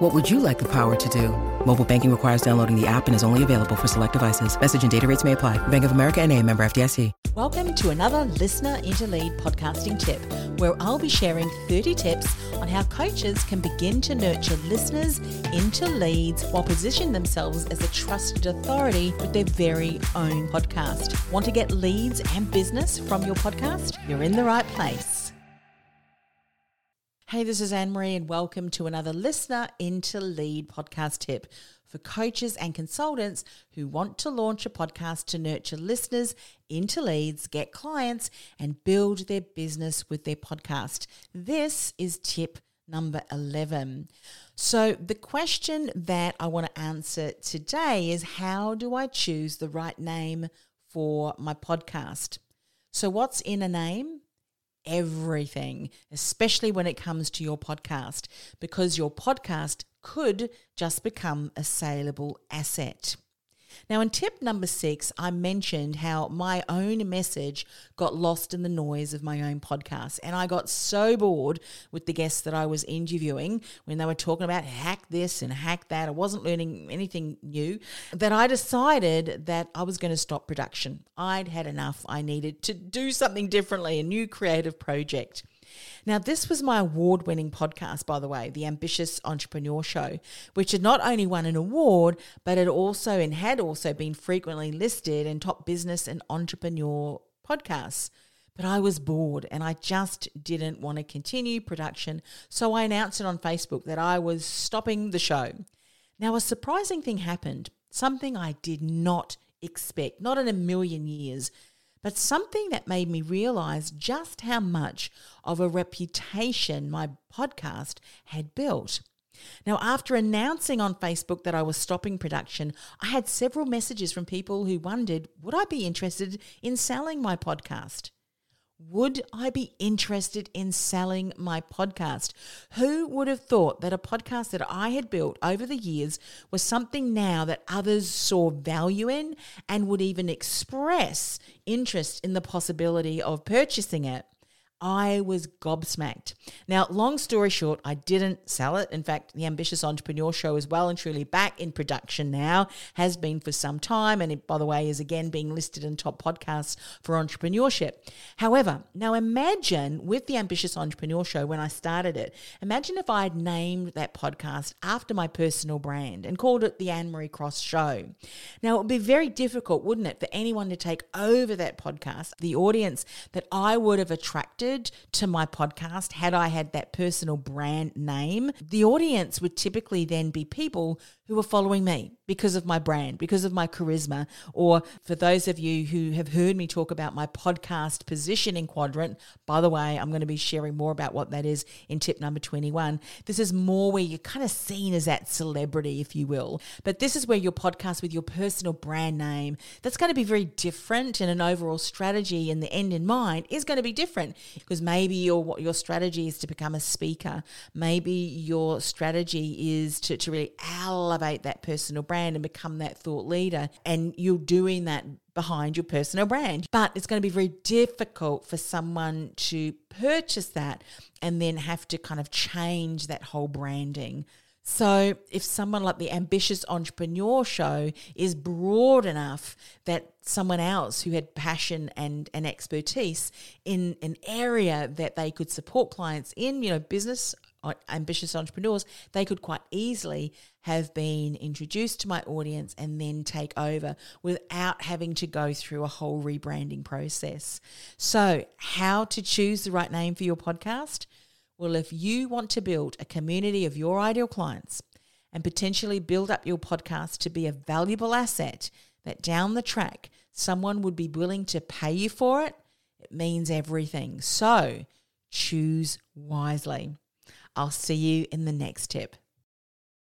What would you like the power to do? Mobile banking requires downloading the app and is only available for select devices. Message and data rates may apply. Bank of America and a member FDIC. Welcome to another Listener into Lead podcasting tip, where I'll be sharing 30 tips on how coaches can begin to nurture listeners into leads while positioning themselves as a trusted authority with their very own podcast. Want to get leads and business from your podcast? You're in the right place. Hey, this is Anne Marie, and welcome to another Listener into Lead podcast tip for coaches and consultants who want to launch a podcast to nurture listeners into leads, get clients, and build their business with their podcast. This is tip number 11. So, the question that I want to answer today is how do I choose the right name for my podcast? So, what's in a name? Everything, especially when it comes to your podcast, because your podcast could just become a saleable asset. Now, in tip number six, I mentioned how my own message got lost in the noise of my own podcast. And I got so bored with the guests that I was interviewing when they were talking about hack this and hack that. I wasn't learning anything new that I decided that I was going to stop production. I'd had enough. I needed to do something differently, a new creative project. Now, this was my award winning podcast, by the way, The Ambitious Entrepreneur Show, which had not only won an award, but it also and had also been frequently listed in top business and entrepreneur podcasts. But I was bored and I just didn't want to continue production. So I announced it on Facebook that I was stopping the show. Now, a surprising thing happened, something I did not expect, not in a million years but something that made me realize just how much of a reputation my podcast had built. Now, after announcing on Facebook that I was stopping production, I had several messages from people who wondered would I be interested in selling my podcast? Would I be interested in selling my podcast? Who would have thought that a podcast that I had built over the years was something now that others saw value in and would even express interest in the possibility of purchasing it? I was gobsmacked. Now, long story short, I didn't sell it. In fact, the Ambitious Entrepreneur Show is well and truly back in production now, has been for some time, and it, by the way, is again being listed in top podcasts for entrepreneurship. However, now imagine with the Ambitious Entrepreneur Show, when I started it, imagine if I had named that podcast after my personal brand and called it the Anne Marie Cross Show. Now, it would be very difficult, wouldn't it, for anyone to take over that podcast, the audience that I would have attracted to my podcast had I had that personal brand name, the audience would typically then be people who are following me because of my brand, because of my charisma. Or for those of you who have heard me talk about my podcast positioning quadrant, by the way, I'm going to be sharing more about what that is in tip number 21. This is more where you're kind of seen as that celebrity, if you will. But this is where your podcast with your personal brand name, that's going to be very different and an overall strategy and the end in mind is going to be different because maybe your what your strategy is to become a speaker. Maybe your strategy is to, to really elevate that personal brand and become that thought leader. And you're doing that behind your personal brand. But it's going to be very difficult for someone to purchase that and then have to kind of change that whole branding. So, if someone like the ambitious entrepreneur show is broad enough that someone else who had passion and, and expertise in an area that they could support clients in, you know, business uh, ambitious entrepreneurs, they could quite easily have been introduced to my audience and then take over without having to go through a whole rebranding process. So, how to choose the right name for your podcast? Well, if you want to build a community of your ideal clients and potentially build up your podcast to be a valuable asset that down the track someone would be willing to pay you for it, it means everything. So, choose wisely. I'll see you in the next tip.